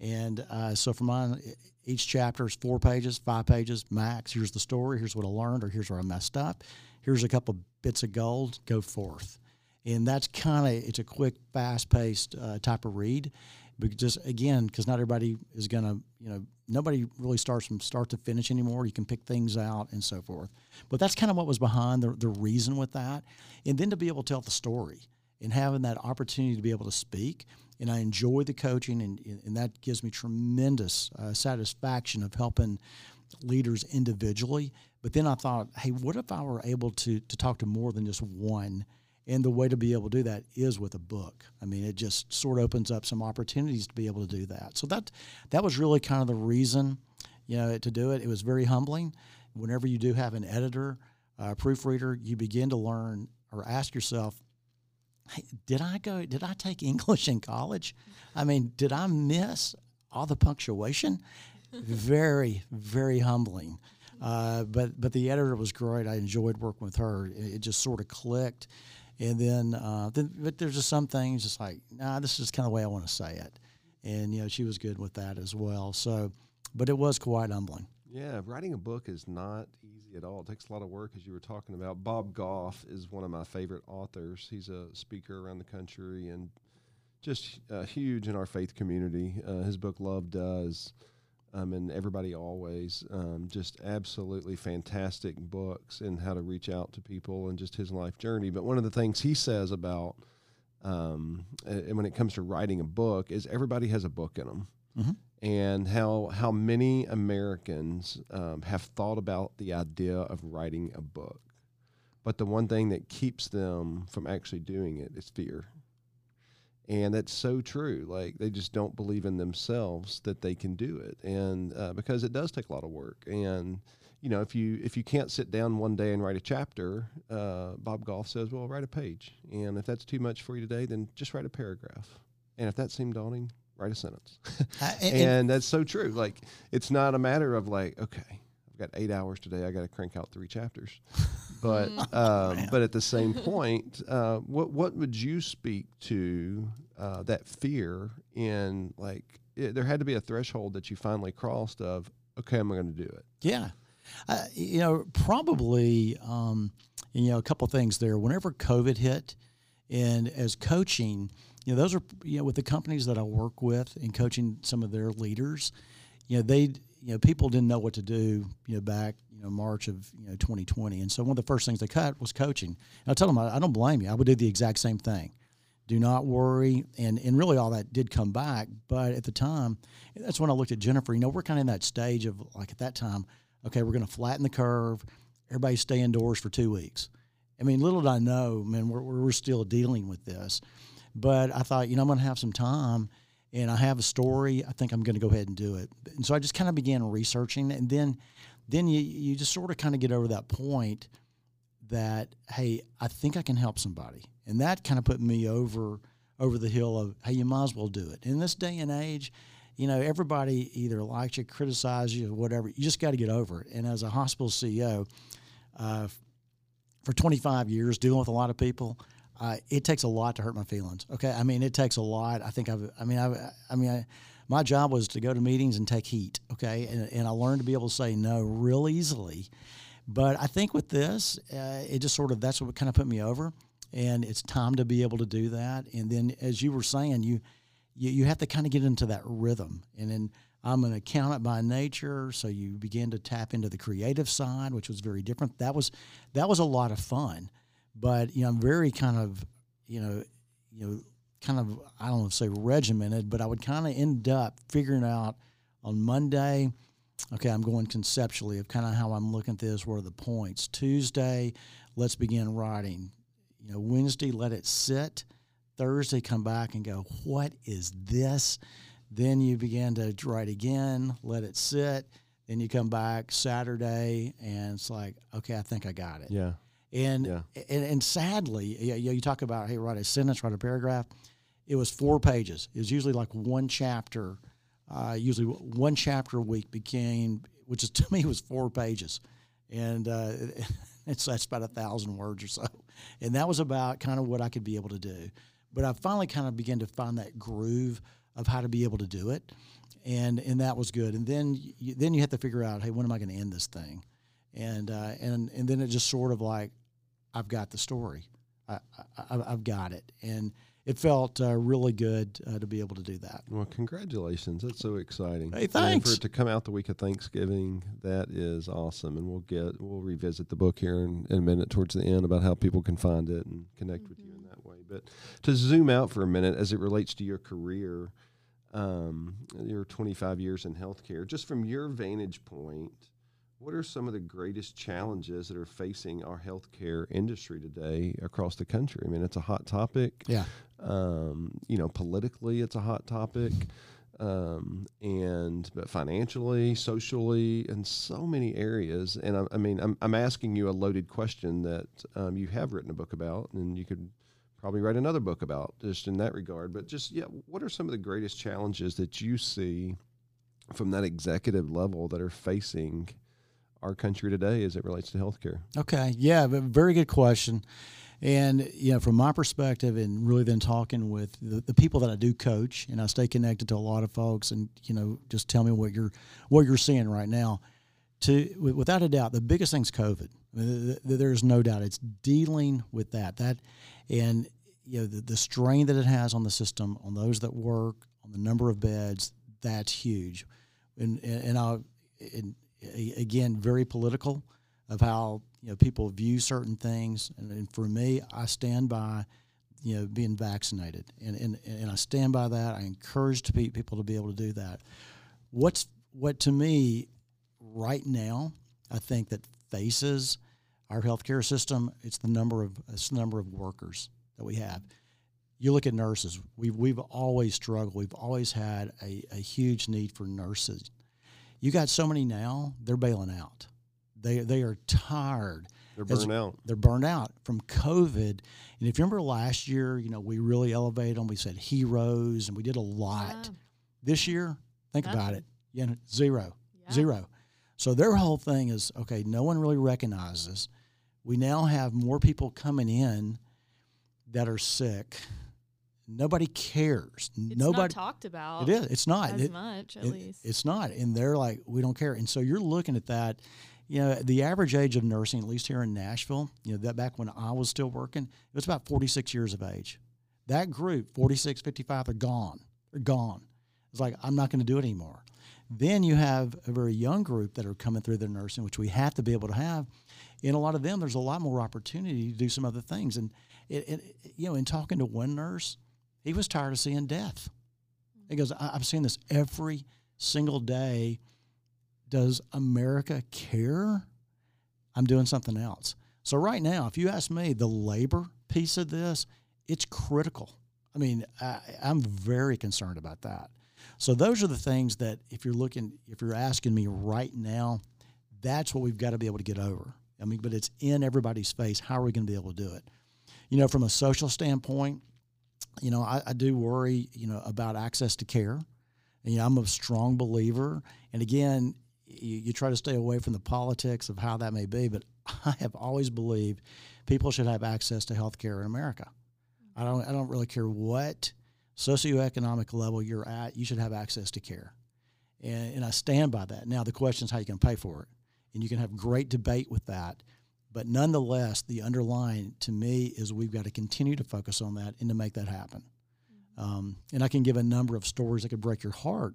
Speaker 3: And uh, so for mine, each chapter is four pages, five pages max. Here's the story. Here's what I learned, or here's where I messed up. Here's a couple bits of gold. Go forth. And that's kind of it's a quick, fast-paced uh, type of read. But just again, because not everybody is going to, you know, nobody really starts from start to finish anymore. You can pick things out and so forth. But that's kind of what was behind the, the reason with that. And then to be able to tell the story and having that opportunity to be able to speak. And I enjoy the coaching, and, and that gives me tremendous uh, satisfaction of helping leaders individually. But then I thought, hey, what if I were able to to talk to more than just one? And the way to be able to do that is with a book. I mean, it just sort of opens up some opportunities to be able to do that. So that that was really kind of the reason, you know, to do it. It was very humbling. Whenever you do have an editor, a proofreader, you begin to learn or ask yourself, did I go? Did I take English in college? I mean, did I miss all the punctuation? very, very humbling. Uh, but but the editor was great. I enjoyed working with her. It, it just sort of clicked. And then, uh, then, but there's just some things just like, nah, this is kind of the way I want to say it. And you know, she was good with that as well. So, but it was quite humbling.
Speaker 2: Yeah, writing a book is not easy at all. It takes a lot of work, as you were talking about. Bob Goff is one of my favorite authors. He's a speaker around the country and just uh, huge in our faith community. Uh, his book Love Does um, and Everybody Always, um, just absolutely fantastic books in how to reach out to people and just his life journey. But one of the things he says about um, and when it comes to writing a book is everybody has a book in them. Mm-hmm. And how how many Americans um, have thought about the idea of writing a book, but the one thing that keeps them from actually doing it is fear. And that's so true. Like they just don't believe in themselves that they can do it. And uh, because it does take a lot of work. And you know if you if you can't sit down one day and write a chapter uh, bob goff says well write a page. And if that's too much for you today then just write a paragraph. And if that seemed daunting write a sentence and, and that's so true like it's not a matter of like okay I've got eight hours today. I got to crank out three chapters. But mm. um, but at the same point, uh, what what would you speak to uh, that fear in like it, there had to be a threshold that you finally crossed of okay, I'm going to do it.
Speaker 3: Yeah, uh, you know probably um, you know a couple things there. Whenever COVID hit, and as coaching, you know those are you know with the companies that I work with and coaching some of their leaders, you know they you know, people didn't know what to do, you know, back, you know, March of, you know, 2020. And so one of the first things they cut was coaching. And I tell them, I, I don't blame you. I would do the exact same thing. Do not worry. And, and really all that did come back. But at the time, that's when I looked at Jennifer. You know, we're kind of in that stage of like at that time, okay, we're going to flatten the curve. Everybody stay indoors for two weeks. I mean, little did I know, man, we're, we're still dealing with this. But I thought, you know, I'm going to have some time – and I have a story. I think I'm going to go ahead and do it. And so I just kind of began researching, and then then you you just sort of kind of get over that point that hey, I think I can help somebody, and that kind of put me over over the hill of hey, you might as well do it. In this day and age, you know, everybody either likes you, criticizes you, whatever. You just got to get over it. And as a hospital CEO, uh, for 25 years, dealing with a lot of people, it takes a lot to hurt my feelings. Okay, I mean it takes a lot. I think I've. I mean I. I mean I, my job was to go to meetings and take heat. Okay, and, and I learned to be able to say no real easily. But I think with this, uh, it just sort of that's what kind of put me over, and it's time to be able to do that. And then, as you were saying, you you, you have to kind of get into that rhythm. And then I'm an accountant by nature, so you begin to tap into the creative side, which was very different. That was that was a lot of fun, but you know I'm very kind of you know you know kind of I don't want to say regimented, but I would kind of end up figuring out on Monday. Okay, I'm going conceptually of kind of how I'm looking at this. What are the points? Tuesday, let's begin writing. You know, Wednesday, let it sit. Thursday, come back and go. What is this? Then you begin to write again, let it sit. Then you come back Saturday, and it's like, okay, I think I got it.
Speaker 2: Yeah.
Speaker 3: And,
Speaker 2: Yeah.
Speaker 3: and and sadly, you, you talk about hey, write a sentence, write a paragraph. It was four pages. It was usually like one chapter. Uh, usually one chapter a week became, which is to me was four pages, and uh, it's that's about a thousand words or so. And that was about kind of what I could be able to do. But I finally kind of began to find that groove of how to be able to do it, and and that was good. And then you, then you have to figure out, hey, when am I going to end this thing? And uh, and and then it just sort of like I've got the story. I, I, I've got it. And it felt uh, really good uh, to be able to do that.
Speaker 2: Well, congratulations! That's so exciting.
Speaker 3: Hey,
Speaker 2: And
Speaker 3: thanks.
Speaker 2: for it to come out the week of Thanksgiving, that is awesome. And we'll get we'll revisit the book here in, in a minute towards the end about how people can find it and connect with you in that way. But to zoom out for a minute as it relates to your career, um, your 25 years in healthcare, just from your vantage point, what are some of the greatest challenges that are facing our healthcare industry today across the country? I mean, it's a hot topic
Speaker 3: Yeah.
Speaker 2: um, you know, politically, it's a hot topic, um, and but financially, socially, in so many areas. And I, I mean, I'm, I'm asking you a loaded question that um, you have written a book about, and you could probably write another book about just in that regard. But just yeah, what are some of the greatest challenges that you see from that executive level that are facing our country today as it relates to healthcare?
Speaker 3: Okay. Yeah. Very good question. And, you know, from my perspective, and really then talking with the, the people that I do coach, and I stay connected to a lot of folks, and, you know, just tell me what you're, what you're seeing right now. To, without a doubt, the biggest thing's COVID. There's no doubt it's dealing with that. That, and you know, the, the strain that it has on the system, on those that work, on the number of beds, that's huge. And and, and I, and again, very political of how you know people view certain things. And, and for me, I stand by you know being vaccinated, and and, and I stand by that. I encourage people to be able to do that. What's what to me right now, I think that faces our healthcare system. It's the number of it's the number of workers that we have. You look at nurses. We've we've always struggled. We've always had a, a huge need for nurses. You got so many now. They're bailing out. They they are tired.
Speaker 2: They're
Speaker 3: As-
Speaker 2: out.
Speaker 3: They're burned out from COVID. And if you remember last year, you know we really elevated them. We said heroes, and we did a lot.
Speaker 1: Wow.
Speaker 3: This year, think about it. You know, zero.
Speaker 1: Yeah.
Speaker 3: Zero. So their whole thing is okay, no one really recognizes. We now have more people coming in that are sick. Nobody cares.
Speaker 1: It's
Speaker 3: Nobody
Speaker 1: not talked about
Speaker 3: it is. It's not.
Speaker 1: as
Speaker 3: It-
Speaker 1: much, at
Speaker 3: it-
Speaker 1: least.
Speaker 3: It's not. And they're like, we don't care. And so you're looking at that. You know, the average age of nursing, at least here in Nashville, you know, that back when I was still working, it was about 46 years of age. That group, 46, 55, they're gone. They're gone. It's like, I'm not going to do it anymore. Then you have a very young group that are coming through their nursing, which we have to be able to have. And a lot of them, there's a lot more opportunity to do some other things. And, it, it, you know, in talking to one nurse, he was tired of seeing death. He goes, I- I'm seeing this every single day. Does America care? I'm doing something else. So, right now, if you ask me, the labor piece of this, it's critical. I mean, I, I'm very concerned about that. So, those are the things that if you're looking, if you're asking me right now, that's what we've got to be able to get over. I mean, but it's in everybody's face. How are we going to be able to do it? You know, from a social standpoint, you know, I, I do worry, you know, about access to care. And, you know, I'm a strong believer. And again, you, you try to stay away from the politics of how that may be, but I have always believed people should have access to health care in America. I don't, I don't really care what socioeconomic level you're at, you should have access to care. And, and I stand by that. Now, the question is how you can pay for it. And you can have great debate with that. But nonetheless, the underlying to me is we've got to continue to focus on that and to make that happen. Um, and I can give a number of stories that could break your heart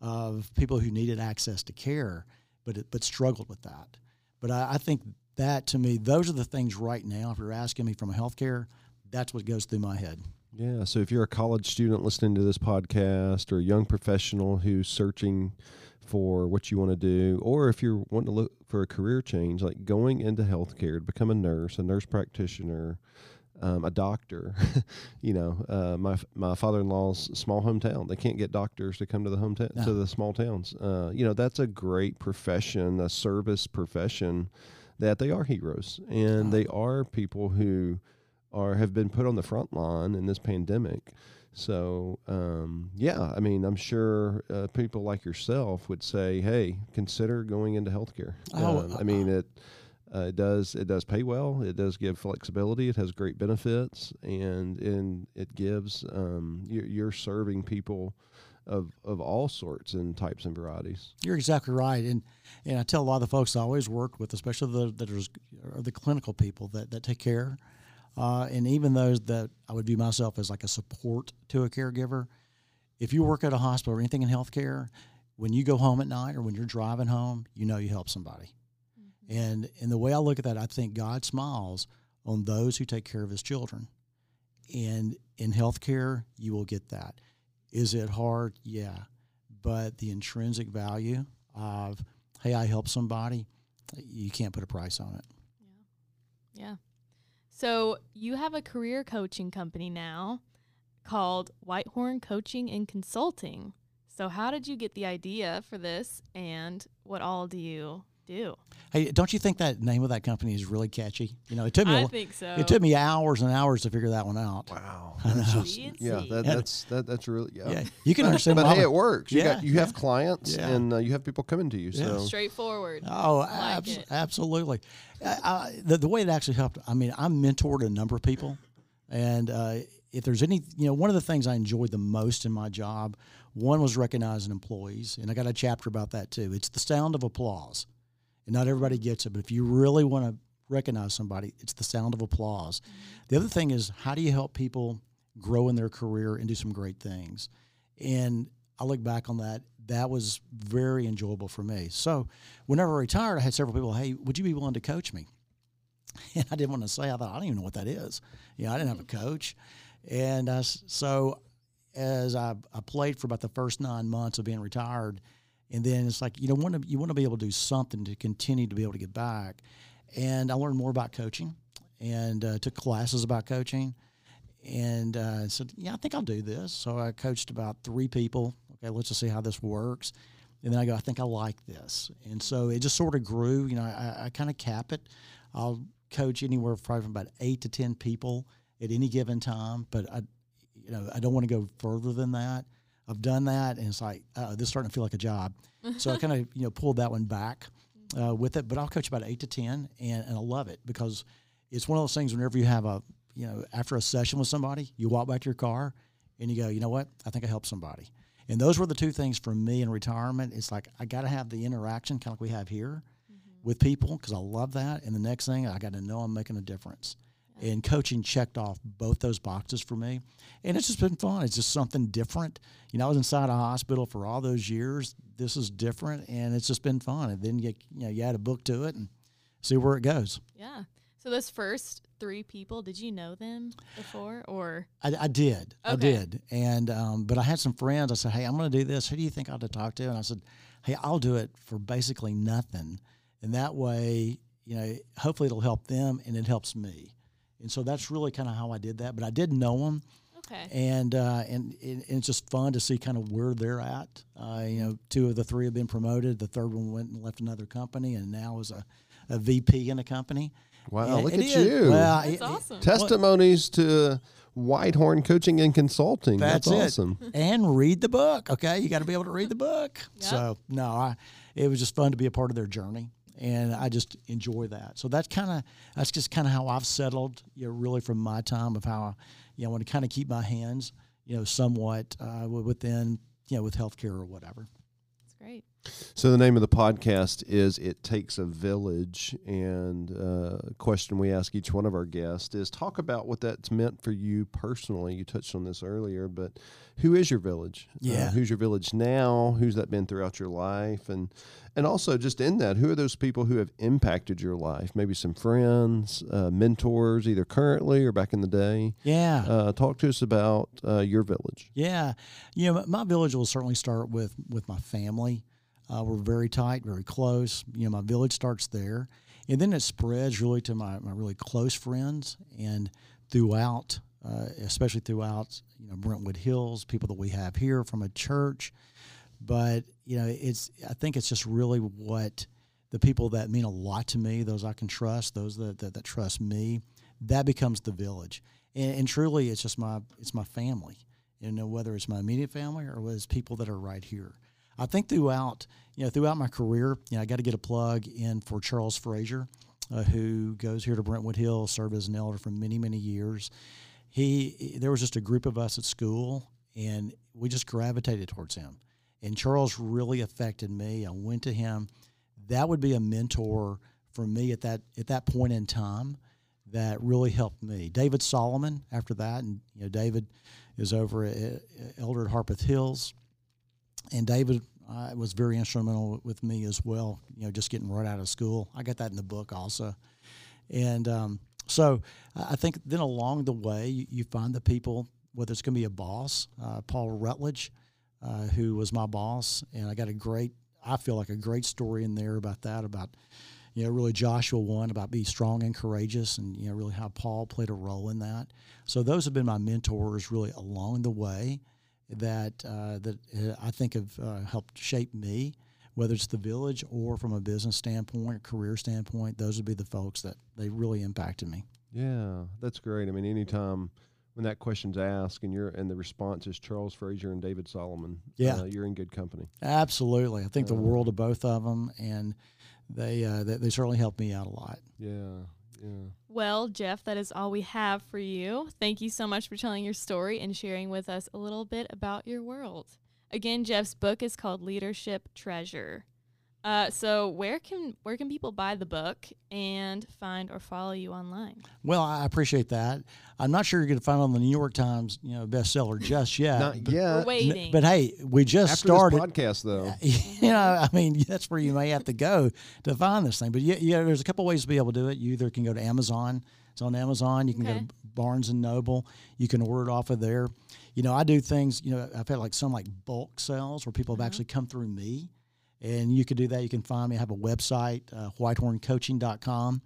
Speaker 3: of people who needed access to care, but but struggled with that. But I, I think that to me, those are the things right now. If you're asking me from a healthcare, that's what goes through my head.
Speaker 2: Yeah. So if you're a college student listening to this podcast or a young professional who's searching for what you want to do, or if you're wanting to look for a career change, like going into healthcare to become a nurse, a nurse practitioner, um, a doctor. you know, uh, my my father-in-law's small hometown. They can't get doctors to come to the hometown
Speaker 3: No.
Speaker 2: to the small towns. Uh, you know, that's a great profession, a service profession. That they are heroes, and they are people who are have been put on the front line in this pandemic. So um, yeah, I mean, I'm sure uh, people like yourself would say, "Hey, consider going into healthcare."
Speaker 3: Oh,
Speaker 2: Um, I mean, it uh, it does it does pay well. It does give flexibility. It has great benefits, and and it gives um, you're, you're serving people of of all sorts and types and varieties.
Speaker 3: You're exactly right, and and I tell a lot of the folks I always work with, especially the that are, are the clinical people that, that take care, uh, and even those that I would view myself as like a support to a caregiver. If you work at a hospital or anything in healthcare, when you go home at night or when you're driving home, you know you help somebody, and and the way I look at that, I think God smiles on those who take care of His children, and in healthcare, you will get that. Is it hard? Yeah. But the intrinsic value of, hey, I help somebody, you can't put a price on it.
Speaker 1: Yeah. Yeah. So you have a career coaching company now called Whitehorn Coaching and Consulting. So how did you get the idea for this and what all do you do?
Speaker 3: Hey, don't you think that name of that company is really catchy? You know, it took me
Speaker 1: I
Speaker 3: a-
Speaker 1: think so.
Speaker 3: it took me hours and hours to figure that one out.
Speaker 2: Wow,
Speaker 3: I know.
Speaker 2: just yeah, that, that's that, that's really yeah.
Speaker 3: Yeah, you can understand.
Speaker 2: but hey, it works. You
Speaker 3: Yeah,
Speaker 2: got you have clients
Speaker 3: Yeah.
Speaker 2: and uh, you have people coming to you.
Speaker 3: Yeah.
Speaker 2: So
Speaker 1: Straightforward.
Speaker 3: Oh,
Speaker 1: like
Speaker 3: abs- absolutely. I, I, the, the way it actually helped, I mean, I mentored a number of people. And uh, if there's any, you know, one of the things I enjoyed the most in my job, one was recognizing employees. And I got a chapter about that too. It's the sound of applause. And not everybody gets it, but if you really want to recognize somebody, it's the sound of applause. Mm-hmm. The other thing is, how do you help people grow in their career and do some great things? And I look back on that. That was very enjoyable for me. So, whenever I retired, I had several people, hey, would you be willing to coach me? And I didn't want to say, I thought, I don't even know what that is. You know, I didn't have a mm-hmm. coach. And s- so, as I, I played for about the first nine months of being retired, and then it's like, you know, want to, you want to be able to do something to continue to be able to get back. And I learned more about coaching and uh, took classes about coaching and uh, said, "Yeah, I think I'll do this." So I coached about three people. Okay, let's just see how this works. And then I go, "I think I like this," and so it just sort of grew. You know, I, I kind of cap it. I'll coach anywhere probably from about eight to ten people at any given time, but I, you know, I don't want to go further than that. I've done that, and it's like uh, this is starting to feel like a job. So I kind of you know pulled that one back uh, with it, but I'll coach about eight to ten, and, and I love it because it's one of those things. Whenever you have a you know after a session with somebody, you walk back to your car and you go, you know what? I think I helped somebody. And those were the two things for me in retirement. It's like I got to have the interaction, kind of like we have here, with people because I love that. And the next thing, I got to know I'm making a difference. And coaching checked off both those boxes for me. And it's just been fun. It's just something different. You know, I was inside a hospital for all those years. This is different, and it's just been fun. And then you, you know, you add a book to it and see where it goes.
Speaker 1: Yeah. So those first three people, did you know them before or
Speaker 3: I, I did. I did. And um, but I had some friends. I said, "Hey, I'm going to do this. Who do you think I ought to talk to?" And I said, "Hey, I'll do it for basically nothing, and that way, you know, hopefully it'll help them and it helps me." And so that's really kind of how I did that. But I did know them,
Speaker 1: Okay.
Speaker 3: and uh, and, and it's just fun to see kind of where they're at. Uh, you know, two of the three have been promoted. The third one went and left another company, and now is a, a VP in a company.
Speaker 2: Wow,
Speaker 3: And
Speaker 2: look
Speaker 3: it
Speaker 2: at
Speaker 3: is-
Speaker 2: you.
Speaker 3: Well,
Speaker 1: That's
Speaker 3: it-
Speaker 1: awesome.
Speaker 2: testimonies to Whitehorn Coaching and Consulting. That's,
Speaker 3: That's,
Speaker 2: awesome.
Speaker 3: it. And read the book. Okay, you got to be able to read the book. So no, I, it was just fun to be a part of their journey, and I just enjoy that. So that's kind of that's just kind of how I've settled. You know, really from my time of how I, you know I want to kind of keep my hands, you know, somewhat uh, within you know with healthcare or whatever.
Speaker 1: That's great.
Speaker 2: So the name of the podcast is "It Takes a Village," and uh, a question we ask each one of our guests is talk about what that's meant for you personally. You touched on this earlier, but who is your village? Uh,
Speaker 3: Yeah.
Speaker 2: who's your village now? Who's that been throughout your life? And and also just in that, who are those people who have impacted your life? Maybe some friends, uh, mentors, either currently or back in the day.
Speaker 3: Yeah.
Speaker 2: Uh, talk to us about uh, your village.
Speaker 3: Yeah, you know, my village will certainly start with with my family. Uh, we're very tight, very close. You know, my village starts there, and then it spreads really to my, my really close friends and throughout, uh, especially throughout you know Brentwood Hills, people that we have here from a church. But you know, it's I think it's just really what the people that mean a lot to me, those I can trust, those that that, that trust me, that becomes the village. And, and truly, it's just my it's my family. You know, whether it's my immediate family or whether it's people that are right here. I think throughout, you know, throughout my career, you know, I got to get a plug in for Charles Frazier, uh, who goes here to Brentwood Hill, served as an elder for many, many years. He, there was just a group of us at school, and we just gravitated towards him. And Charles really affected me. I went to him. That would be a mentor for me at that at that point in time that really helped me. David Solomon after that, and you know David is over at at Elder at Harpeth Hills, and David uh, was very instrumental with me as well. You know, just getting right out of school. I got that in the book also, and um, so I think then along the way you, you find the people, whether it's going to be a boss, uh, Paul Rutledge, uh, who was my boss, and I got a great, I feel like a great story in there about that about you know, really Joshua one about be strong and courageous, and you know, really how Paul played a role in that. So those have been my mentors really along the way that uh, that uh, I think have uh, helped shape me, whether it's the village or from a business standpoint, career standpoint. Those would be the folks that they really impacted me.
Speaker 2: Yeah, that's great. I mean, anytime when that question's asked and you're and the response is Charles Frazier and David Solomon,
Speaker 3: Yeah.
Speaker 2: uh, you're in good company.
Speaker 3: Absolutely, I think the world of both of them, and they uh, they, they certainly helped me out a lot.
Speaker 2: Yeah, yeah.
Speaker 1: Well, Jeff, that is all we have for you. Thank you so much for telling your story and sharing with us a little bit about your world. Again, Jeff's book is called Leadership Treasure. Uh, so where can where can people buy the book and find or follow you online?
Speaker 3: Well, I appreciate that. I'm not sure you're going to find it on the New York Times, you know, bestseller just yet.
Speaker 2: Not
Speaker 3: but,
Speaker 2: yet.
Speaker 1: We're waiting.
Speaker 3: but hey, we just
Speaker 2: After
Speaker 3: started.
Speaker 2: this podcast, though,
Speaker 3: you know, I mean, that's where you may have to go to find this thing. But yeah, yeah, there's a couple ways to be able to do it. You either can go to Amazon. It's on Amazon. You can go to Barnes and Noble. You can order it off of there. You know, I do things. You know, I've had like some like bulk sales where people have actually come through me, and you can do that. You can find me. I have a website, uh, whitehorncoaching.com.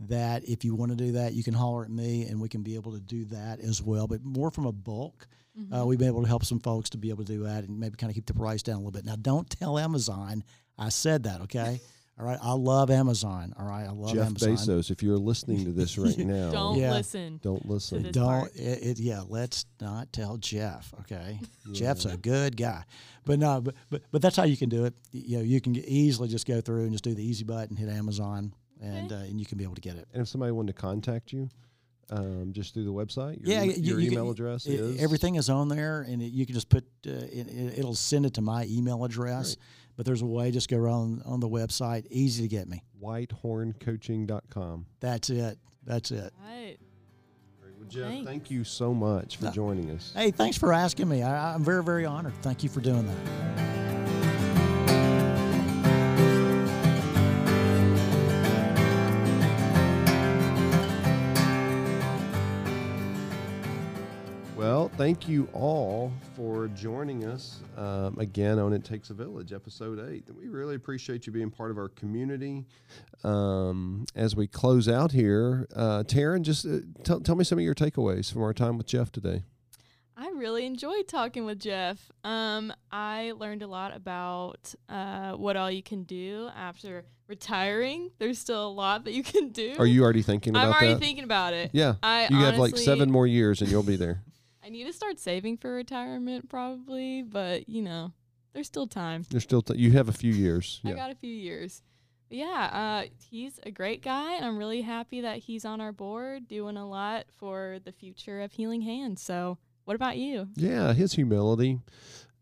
Speaker 3: That if you want to do that, you can holler at me, and we can be able to do that as well. But more from a bulk. Uh, we've been able to help some folks to be able to do that and maybe kind of keep the price down a little bit. Now, don't tell Amazon I said that, okay? All right, I love Amazon. All right, I love
Speaker 2: Jeff
Speaker 3: Amazon.
Speaker 2: Bezos, if you're listening to this right now,
Speaker 1: Don't
Speaker 3: Yeah.
Speaker 1: listen.
Speaker 2: don't listen.
Speaker 3: Don't it, it? Yeah, let's not tell Jeff. Okay, Jeff's a good guy, but no, but, but but that's how you can do it. You know, you can easily just go through and just do the easy button, hit Amazon, and uh, and you can be able to get it.
Speaker 2: And if somebody wanted to contact you, um, just through the website, your,
Speaker 3: yeah,
Speaker 2: e-
Speaker 3: you-
Speaker 2: your
Speaker 3: you can-
Speaker 2: email address
Speaker 3: it-
Speaker 2: is
Speaker 3: everything is on there, and it, you can just put uh, it, it, it'll send it to my email address. But there's a way, just go around on the website, easy to get me.
Speaker 2: whitehorncoaching.com.
Speaker 3: That's it. That's it.
Speaker 1: Right.
Speaker 2: Well, Jeff,
Speaker 1: Thanks.
Speaker 2: thank you so much for joining us.
Speaker 3: Hey, thanks for asking me. I, I'm very, very honored. Thank you for doing that.
Speaker 2: Thank you all for joining us um, again on It Takes a Village, episode eight. We really appreciate you being part of our community. Um, as we close out here, uh, Taryn, just uh, tell, tell me some of your takeaways from our time with Jeff today.
Speaker 1: I really enjoyed talking with Jeff. Um, I learned a lot about uh, what all you can do after retiring. There's still a lot that you can do.
Speaker 2: Are you already thinking about
Speaker 1: I'm already
Speaker 2: that?
Speaker 1: thinking about it.
Speaker 2: yeah.
Speaker 1: I
Speaker 2: you have like seven more years and you'll be there.
Speaker 1: I need to start saving for retirement probably, but you know, there's still time.
Speaker 2: There's still t- you have a few years.
Speaker 1: I
Speaker 2: Yeah.
Speaker 1: got a few years. But yeah, uh, he's a great guy, and I'm really happy that he's on our board doing a lot for the future of Healing Hands. So, what about you?
Speaker 2: Yeah, his humility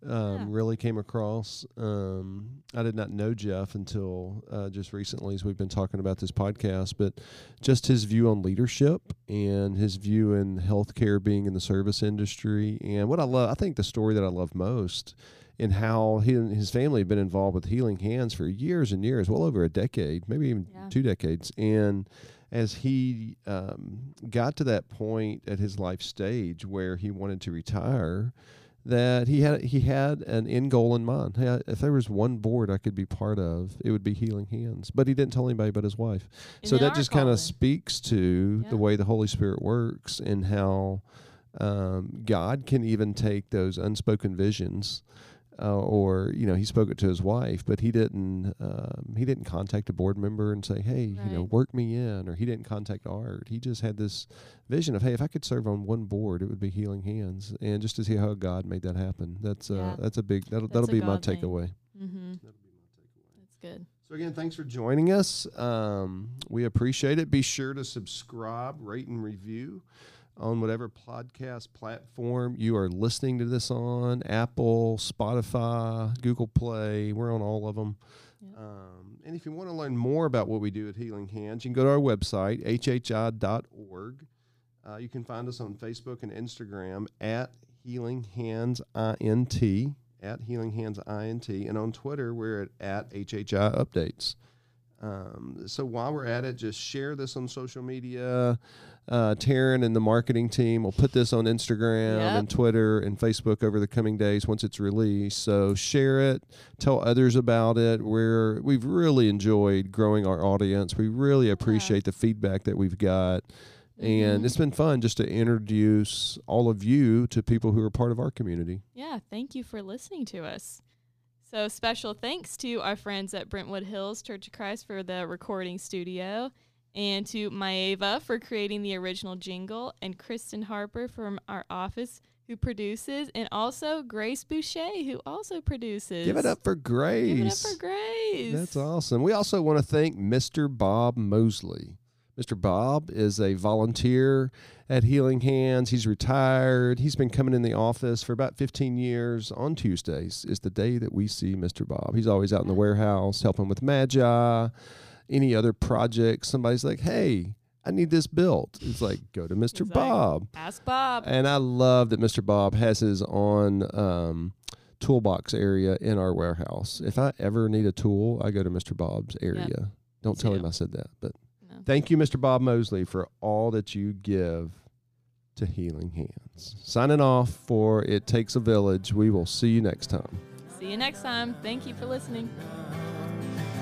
Speaker 2: um,
Speaker 1: Yeah.
Speaker 2: really came across. Um, I did not know Jeff until uh, just recently, as we've been talking about this podcast. But just his view on leadership and his view in healthcare, being in the service industry, and what I love. I think the story that I love most. In how he and his family have been involved with Healing Hands for years and years, well over a decade, maybe even
Speaker 1: Yeah.
Speaker 2: two decades. And as he um, got to that point at his life stage where he wanted to retire, that he had he had an end goal in mind. Hey, if there was one board I could be part of, it would be Healing Hands. But he didn't tell anybody but his wife.
Speaker 1: And
Speaker 2: so that just kind of speaks to
Speaker 1: Yeah.
Speaker 2: the way the Holy Spirit works and how um, God can even take those unspoken visions. Uh, or you know he spoke it to his wife, but he didn't. Um, he didn't contact a board member and say, "Hey, you know, work me in," or he didn't contact Art. He just had this vision of, "Hey, if I could serve on one board, it would be Healing Hands," and just to see how God made that happen. That's uh,
Speaker 1: Yeah.
Speaker 2: that's a big. That'll
Speaker 1: That's
Speaker 2: that'll be my
Speaker 1: thing.
Speaker 2: takeaway.
Speaker 1: Mm-hmm. That's good.
Speaker 2: So again, thanks for joining us. Um, we appreciate it. Be sure to subscribe, rate, and review on whatever podcast platform you are listening to this on: Apple, Spotify, Google Play. We're on all of them.
Speaker 1: Yep.
Speaker 2: Um, and if you want to learn more about what we do at Healing Hands, you can go to our website, hhi.org. Uh, you can find us on Facebook and Instagram at Healing Hands INT, at Healing Hands INT, and on Twitter we're at, at HHI Updates. Um, so while we're at it, just share this on social media. Uh, Taryn and the marketing team will put this on Instagram
Speaker 1: Yep.
Speaker 2: and Twitter and Facebook over the coming days once it's released. So share it, tell others about it. We're we've really enjoyed growing our audience. We really appreciate the feedback that we've got. And
Speaker 1: Mhm.
Speaker 2: it's been fun just to introduce all of you to people who are part of our community.
Speaker 1: Yeah, thank you for listening to us. So, special thanks to our friends at Brentwood Hills Church of Christ for the recording studio, and to Maeva for creating the original jingle, and Kristen Harper from our office who produces, and also Grace Boucher who also produces.
Speaker 2: Give it up for Grace.
Speaker 1: Give it up for Grace.
Speaker 2: That's awesome. We also want to thank Mr. Bob Mosley. Mr. Bob is a volunteer at Healing Hands. He's retired. He's been coming in the office for about 15 years. On Tuesdays is the day that we see Mr. Bob. He's always out in the warehouse helping with Magi, any other project, Somebody's like, hey, I need this built. It's like, go to Mr.
Speaker 1: Like,
Speaker 2: Bob.
Speaker 1: Ask Bob.
Speaker 2: And I love that Mr. Bob has his own um, toolbox area in our warehouse. If I ever need a tool, I go to Mr. Bob's area. Don't tell him I said that. But
Speaker 1: No.
Speaker 2: thank you, Mr. Bob Mosley, for all that you give to Healing Hands. Signing off for It Takes a Village. We will see you next time.
Speaker 1: See you next time. Thank you for listening